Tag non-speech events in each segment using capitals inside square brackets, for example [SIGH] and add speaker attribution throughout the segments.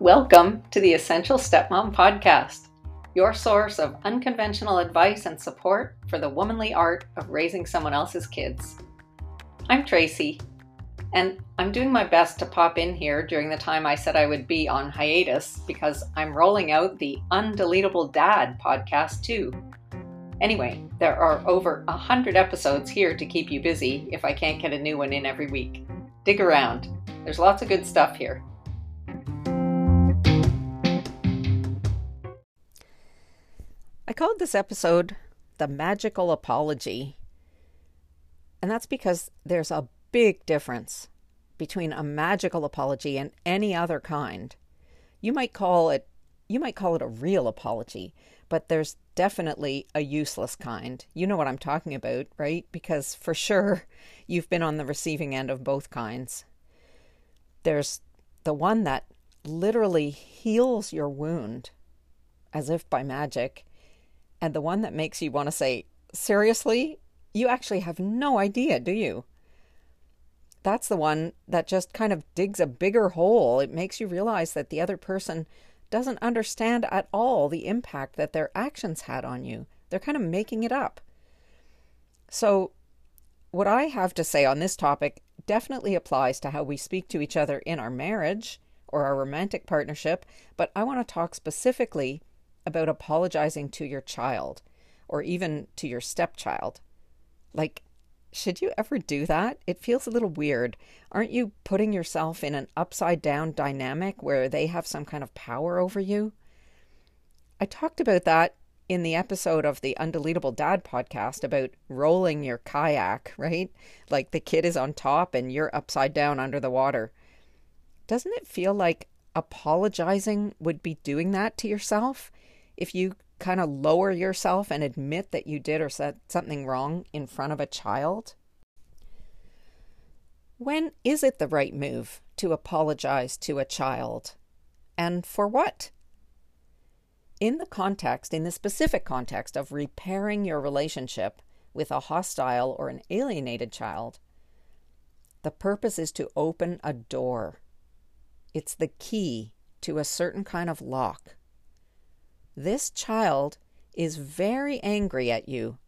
Speaker 1: Welcome to the Essential Stepmom Podcast, your source of unconventional advice and support for the womanly art of raising someone else's kids. I'm Tracy, and I'm doing my best to pop in here during the time I said I would be on hiatus because I'm rolling out the Undeletable Dad podcast too. Anyway, there are over a hundred episodes here to keep you busy if I can't get a new one in every week. Dig around. There's lots of good stuff here. I called this episode The Magical Apology. And that's because there's a big difference between a magical apology and any other kind. You might call it you might call it a real apology, but there's definitely a useless kind. You know what I'm talking about, right? Because for sure [LAUGHS] you've been on the receiving end of both kinds. There's the one that literally heals your wound as if by magic and the one that makes you want to say, seriously? You actually have no idea, do you? That's the one that just kind of digs a bigger hole. It makes you realize that the other person doesn't understand at all the impact that their actions had on you. They're kind of making it up. So, what I have to say on this topic definitely applies to how we speak to each other in our marriage or our romantic partnership, but I want to talk specifically about apologizing to your child or even to your stepchild. Like, should you ever do that? It feels a little weird. Aren't you putting yourself in an upside down dynamic where they have some kind of power over you? I talked about that in the episode of the Undeletable Dad podcast about rolling your kayak, right? Like the kid is on top and you're upside down under the water. Doesn't it feel like apologizing would be doing that to yourself? If you kind of lower yourself and admit that you did or said something wrong in front of a child? When is it the right move to apologize to a child? And for what? In the context, in the specific context of repairing your relationship with a hostile or an alienated child, the purpose is to open a door. It's the key to a certain kind of lock. This child is very angry at you,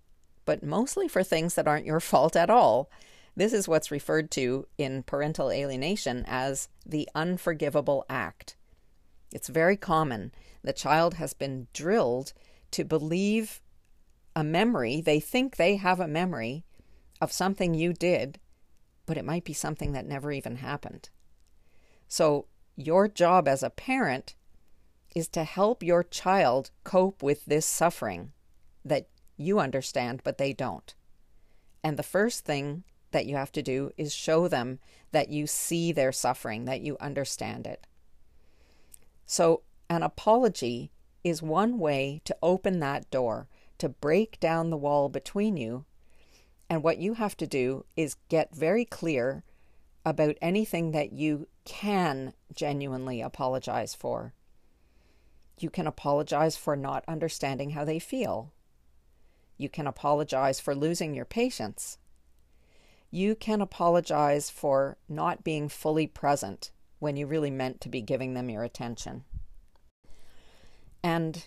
Speaker 1: but mostly for things that aren't your [LAUGHS] fault at all. This is what's referred to in parental alienation as the unforgivable act. It's very common. The child has been drilled to believe a memory, they think they have a memory of something you did, but it might be something that never even happened. So, your job as a parent is to help your child cope with this suffering that you understand, but they don't. And the first thing that you have to do is show them that you see their suffering, that you understand it. So, an apology is one way to open that door, to break down the wall between you. And what you have to do is get very clear about anything that you can genuinely apologize for. You can apologize for not understanding how they feel. You can apologize for losing your patience. You can apologize for not being fully present when you really meant to be giving them your attention. And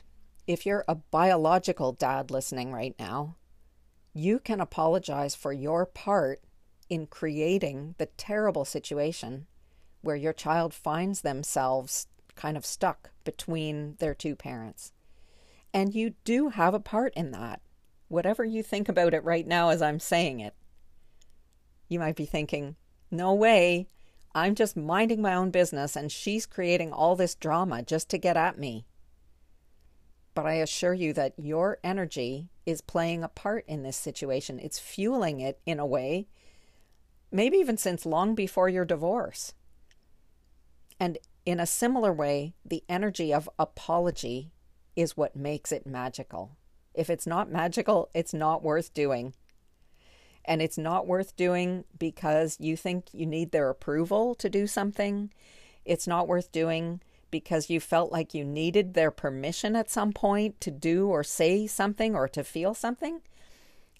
Speaker 1: if you're a biological dad listening right now, you can apologize for your part in creating the terrible situation where your child finds themselves kind of stuck between their two parents. And you do have a part in that, whatever you think about it right now as I'm saying it. You might be thinking, no way, I'm just minding my own business and she's creating all this drama just to get at me. But I assure you that your energy is playing a part in this situation. It's fueling it in a way, maybe even since long before your divorce. And in a similar way, the energy of apology is what makes it magical. If it's not magical, it's not worth doing. And it's not worth doing because you think you need their approval to do something. It's not worth doing because you felt like you needed their permission at some point to do or say something or to feel something.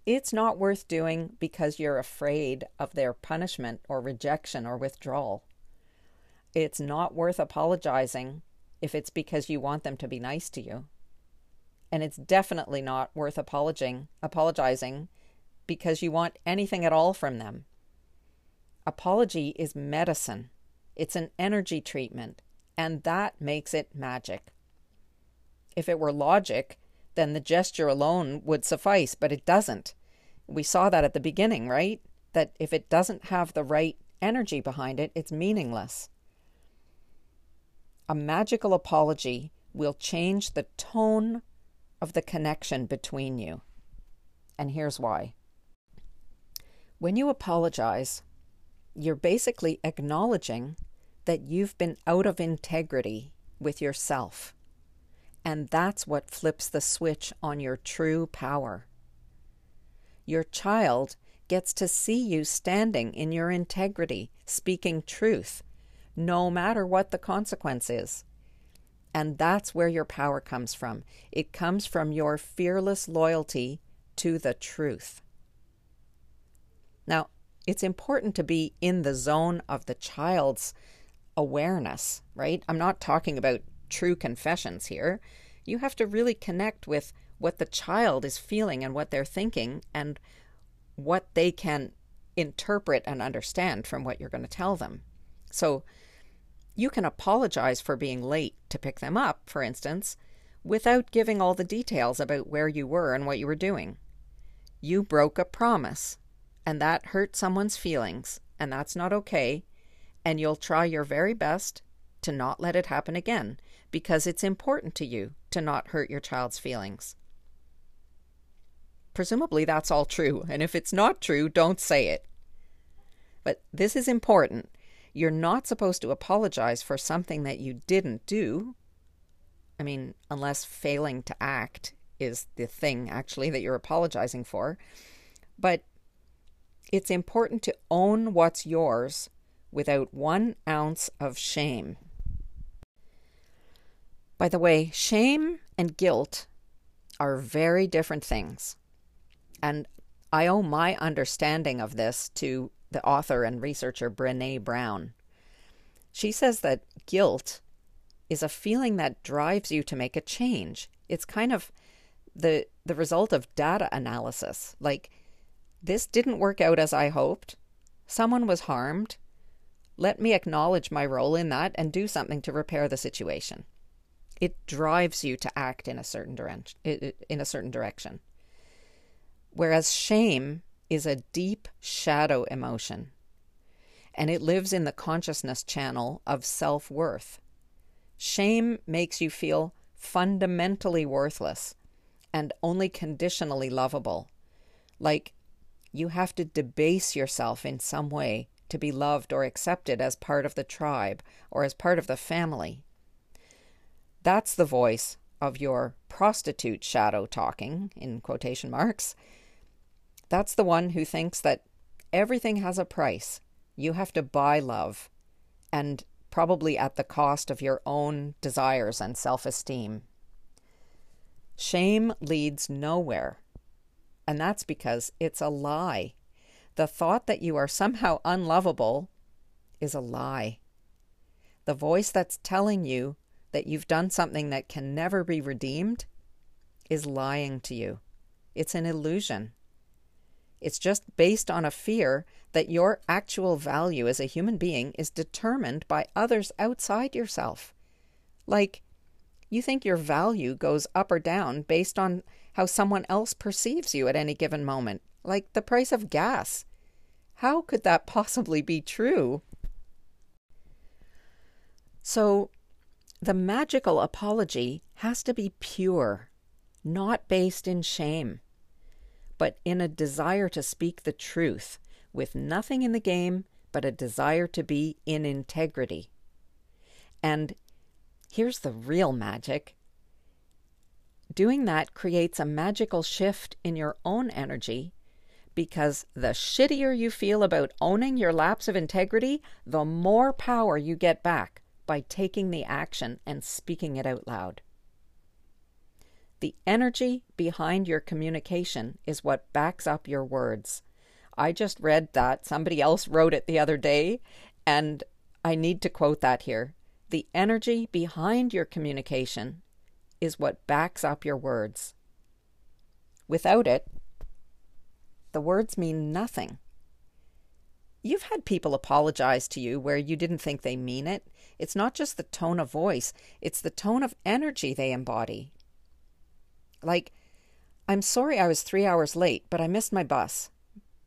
Speaker 1: It's not worth doing because you're afraid of their punishment or rejection or withdrawal. It's not worth apologizing if it's because you want them to be nice to you. And it's definitely not worth apologizing, apologizing because you want anything at all from them. Apology is medicine. It's an energy treatment, and that makes it magic. If it were logic, then the gesture alone would suffice, but it doesn't. We saw that at the beginning, right? That if it doesn't have the right energy behind it, it's meaningless. A magical apology will change the tone of the connection between you. And here's why. When you apologize, you're basically acknowledging that you've been out of integrity with yourself. And that's what flips the switch on your true power. Your child gets to see you standing in your integrity, speaking truth, no matter what the consequence is. And that's where your power comes from. It comes from your fearless loyalty to the truth. Now, it's important to be in the zone of the child's awareness, right? I'm not talking about true confessions here. You have to really connect with what the child is feeling and what they're thinking and what they can interpret and understand from what you're going to tell them. So you can apologize for being late to pick them up, for instance, without giving all the details about where you were and what you were doing. You broke a promise, and that hurt someone's feelings, and that's not okay, and you'll try your very best to not let it happen again because it's important to you to not hurt your child's feelings. Presumably, that's all true. And if it's not true, don't say it. But this is important. You're not supposed to apologize for something that you didn't do. I mean, unless failing to act is the thing actually that you're apologizing for. But it's important to own what's yours without one ounce of shame. By the way, shame and guilt are very different things. And I owe my understanding of this to the author and researcher Brene Brown. She says that guilt is a feeling that drives you to make a change. It's kind of the the result of data analysis. Like this didn't work out as I hoped. Someone was harmed. Let me acknowledge my role in that and do something to repair the situation. It drives you to act in a certain direction in a certain direction. Whereas shame is a deep shadow emotion, and it lives in the consciousness channel of self worth. Shame makes you feel fundamentally worthless and only conditionally lovable. Like you have to debase yourself in some way to be loved or accepted as part of the tribe or as part of the family. That's the voice of your prostitute shadow talking, in quotation marks, that's the one who thinks that everything has a price. You have to buy love, and probably at the cost of your own desires and self esteem. Shame leads nowhere, and that's because it's a lie. The thought that you are somehow unlovable is a lie. The voice that's telling you that you've done something that can never be redeemed is lying to you. It's an illusion. It's just based on a fear that your actual value as a human being is determined by others outside yourself. Like, you think your value goes up or down based on how someone else perceives you at any given moment, like the price of gas. How could that [LAUGHS] possibly be true? So, the magical apology has to be pure, not based in shame but in a desire to speak the truth, with nothing in the game but a desire to be in integrity. And here's the real magic doing that creates a magical shift in your own energy because the shittier you feel about owning your lapse of integrity, the more power you get back by taking the action and speaking it out loud. The energy behind your communication is what backs up your words. I just read that. Somebody else wrote it the other day, and I need to quote that here. The energy behind your communication is what backs up your words. Without it, the words mean nothing. You've had people apologize to you where you didn't think they mean it. It's not just the tone of voice, it's the tone of energy they embody. Like, I'm sorry I was three hours late, but I missed my bus.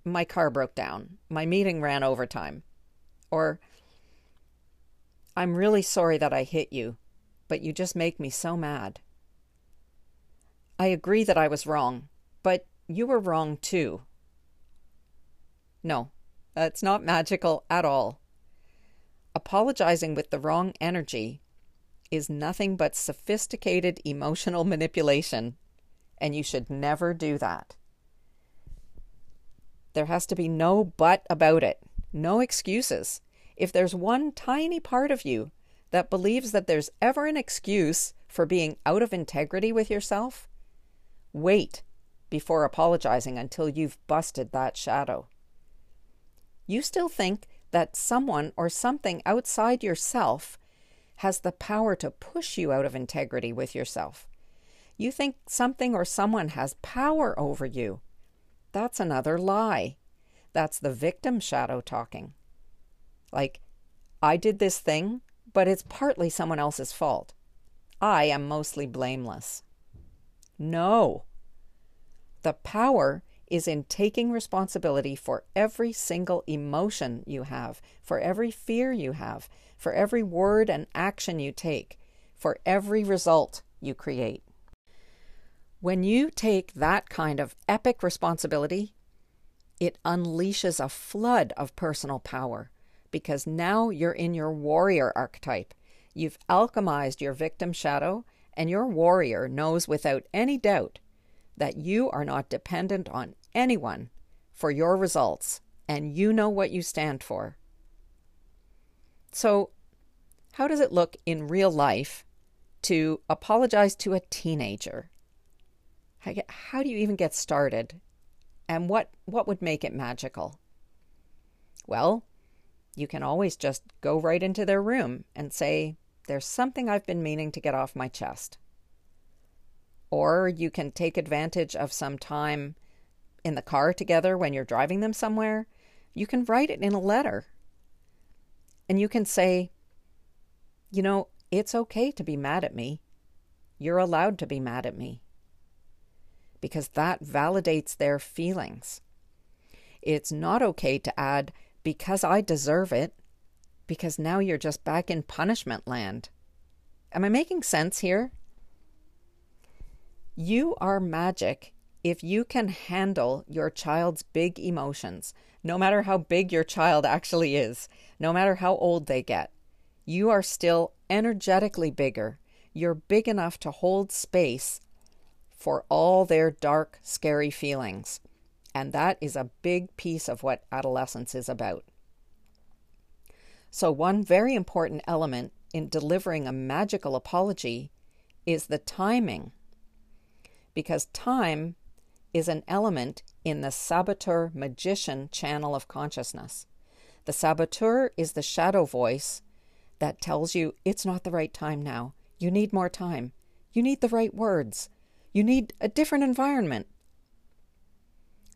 Speaker 1: My car broke down. My meeting ran overtime. Or, I'm really sorry that I hit you, but you just make me so mad. I agree that I was wrong, but you were wrong too. No, that's not magical at all. Apologizing with the wrong energy is nothing but sophisticated emotional manipulation, and you should never do that. There has to be no but about it, no excuses. If there's one tiny part of you that believes that there's ever an excuse for being out of integrity with yourself, wait before apologizing until you've busted that shadow. You still think that someone or something outside yourself has the power to push you out of integrity with yourself. You think something or someone has power over you. That's another lie. That's the victim shadow talking. Like, I did this thing, but it's partly someone else's fault. I am mostly blameless. No. The power is in taking responsibility for every single emotion you have, for every fear you have, for every word and action you take, for every result you create. When you take that kind of epic responsibility, it unleashes a flood of personal power because now you're in your warrior archetype. You've alchemized your victim shadow, and your warrior knows without any doubt that you are not dependent on anyone for your results and you know what you stand for. So, how does it look in real life to apologize to a teenager? How do you even get started? And what, what would make it magical? Well, you can always just go right into their room and say, There's something I've been meaning to get off my chest. Or you can take advantage of some time in the car together when you're driving them somewhere. You can write it in a letter. And you can say, You know, it's okay to be mad at me. You're allowed to be mad at me. Because that validates their feelings. It's not okay to add, Because I deserve it, because now you're just back in punishment land. Am I making sense here? You are magic if you can handle your child's big emotions, no matter how big your child actually is, no matter how old they get. You are still energetically bigger. You're big enough to hold space for all their dark, scary feelings. And that is a big piece of what adolescence is about. So, one very important element in delivering a magical apology is the timing because time is an element in the saboteur magician channel of consciousness. The saboteur is the shadow voice that tells you it's not the right time now. You need more time. You need the right words. You need a different environment.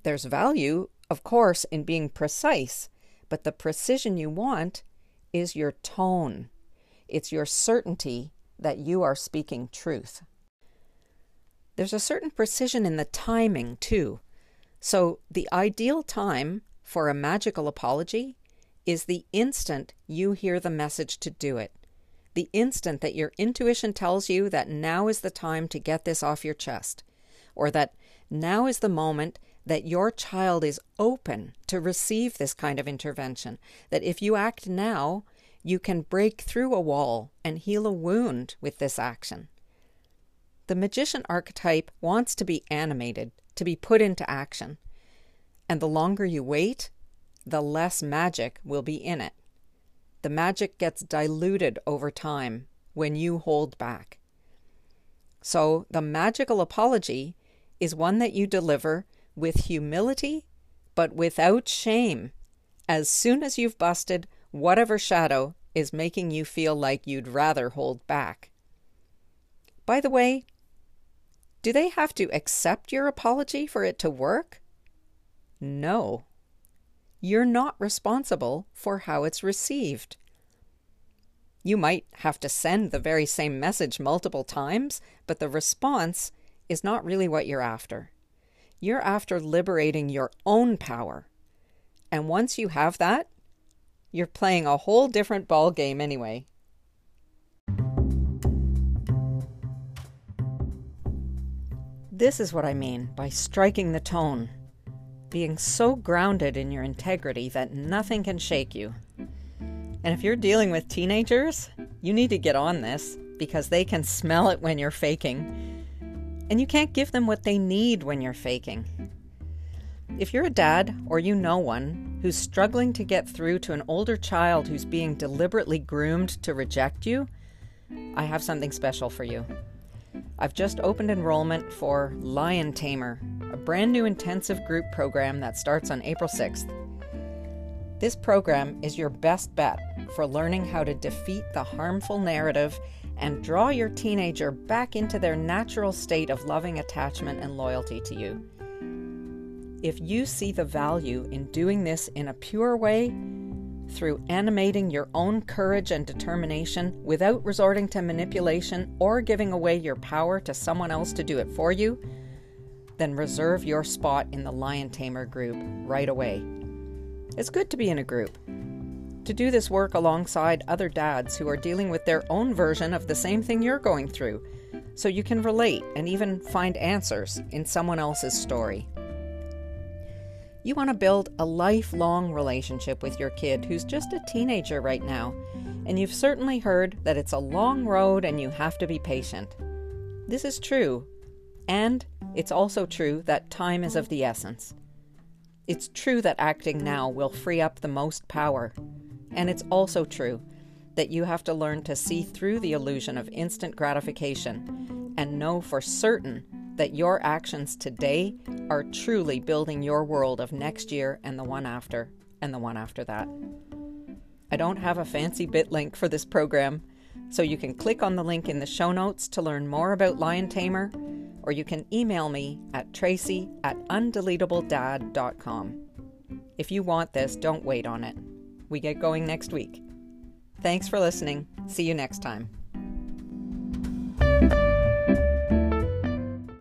Speaker 1: There's value, of course, in being precise, but the precision you want is your tone. It's your certainty that you are speaking truth. There's a certain precision in the timing, too. So, the ideal time for a magical apology is the instant you hear the message to do it. The instant that your intuition tells you that now is the time to get this off your chest, or that now is the moment that your child is open to receive this kind of intervention, that if you act now, you can break through a wall and heal a wound with this action. The magician archetype wants to be animated, to be put into action. And the longer you wait, the less magic will be in it. The magic gets diluted over time when you hold back. So, the magical apology is one that you deliver with humility, but without shame, as soon as you've busted whatever shadow is making you feel like you'd rather hold back. By the way, do they have to accept your apology for it to work? No. You're not responsible for how it's received. You might have to send the very same message multiple times, but the response is not really what you're after. You're after liberating your own power. And once you have that, you're playing a whole different ball game anyway. This is what I mean by striking the tone, being so grounded in your integrity that nothing can shake you. And if you're dealing with teenagers, you need to get on this because they can smell it when you're faking. And you can't give them what they need when you're faking. If you're a dad or you know one who's struggling to get through to an older child who's being deliberately groomed to reject you, I have something special for you. I've just opened enrollment for Lion Tamer, brand new intensive group program that starts on April 6th. This program is your best bet for learning how to defeat the harmful narrative and draw your teenager back into their natural state of loving attachment and loyalty to you. If you see the value in doing this in a pure way, through animating your own courage and determination without resorting to manipulation or giving away your power to someone else to do it for you, then reserve your spot in the Lion Tamer group right away. It's good to be in a group. To do this work alongside other dads who are dealing with their own version of the same thing you're going through, so you can relate and even find answers in someone else's story. You want to build a lifelong relationship with your kid who's just a teenager right now, and you've certainly heard that it's a long road and you have to be patient. This is true, and it's also true that time is of the essence. It's true that acting now will free up the most power. And it's also true that you have to learn to see through the illusion of instant gratification and know for certain that your actions today are truly building your world of next year and the one after and the one after that. I don't have a fancy bit link for this program, so you can click on the link in the show notes to learn more about Lion Tamer or you can email me at tracy at undeletabledad.com. If you want this, don't wait on it. We get going next week. Thanks for listening. See you next time.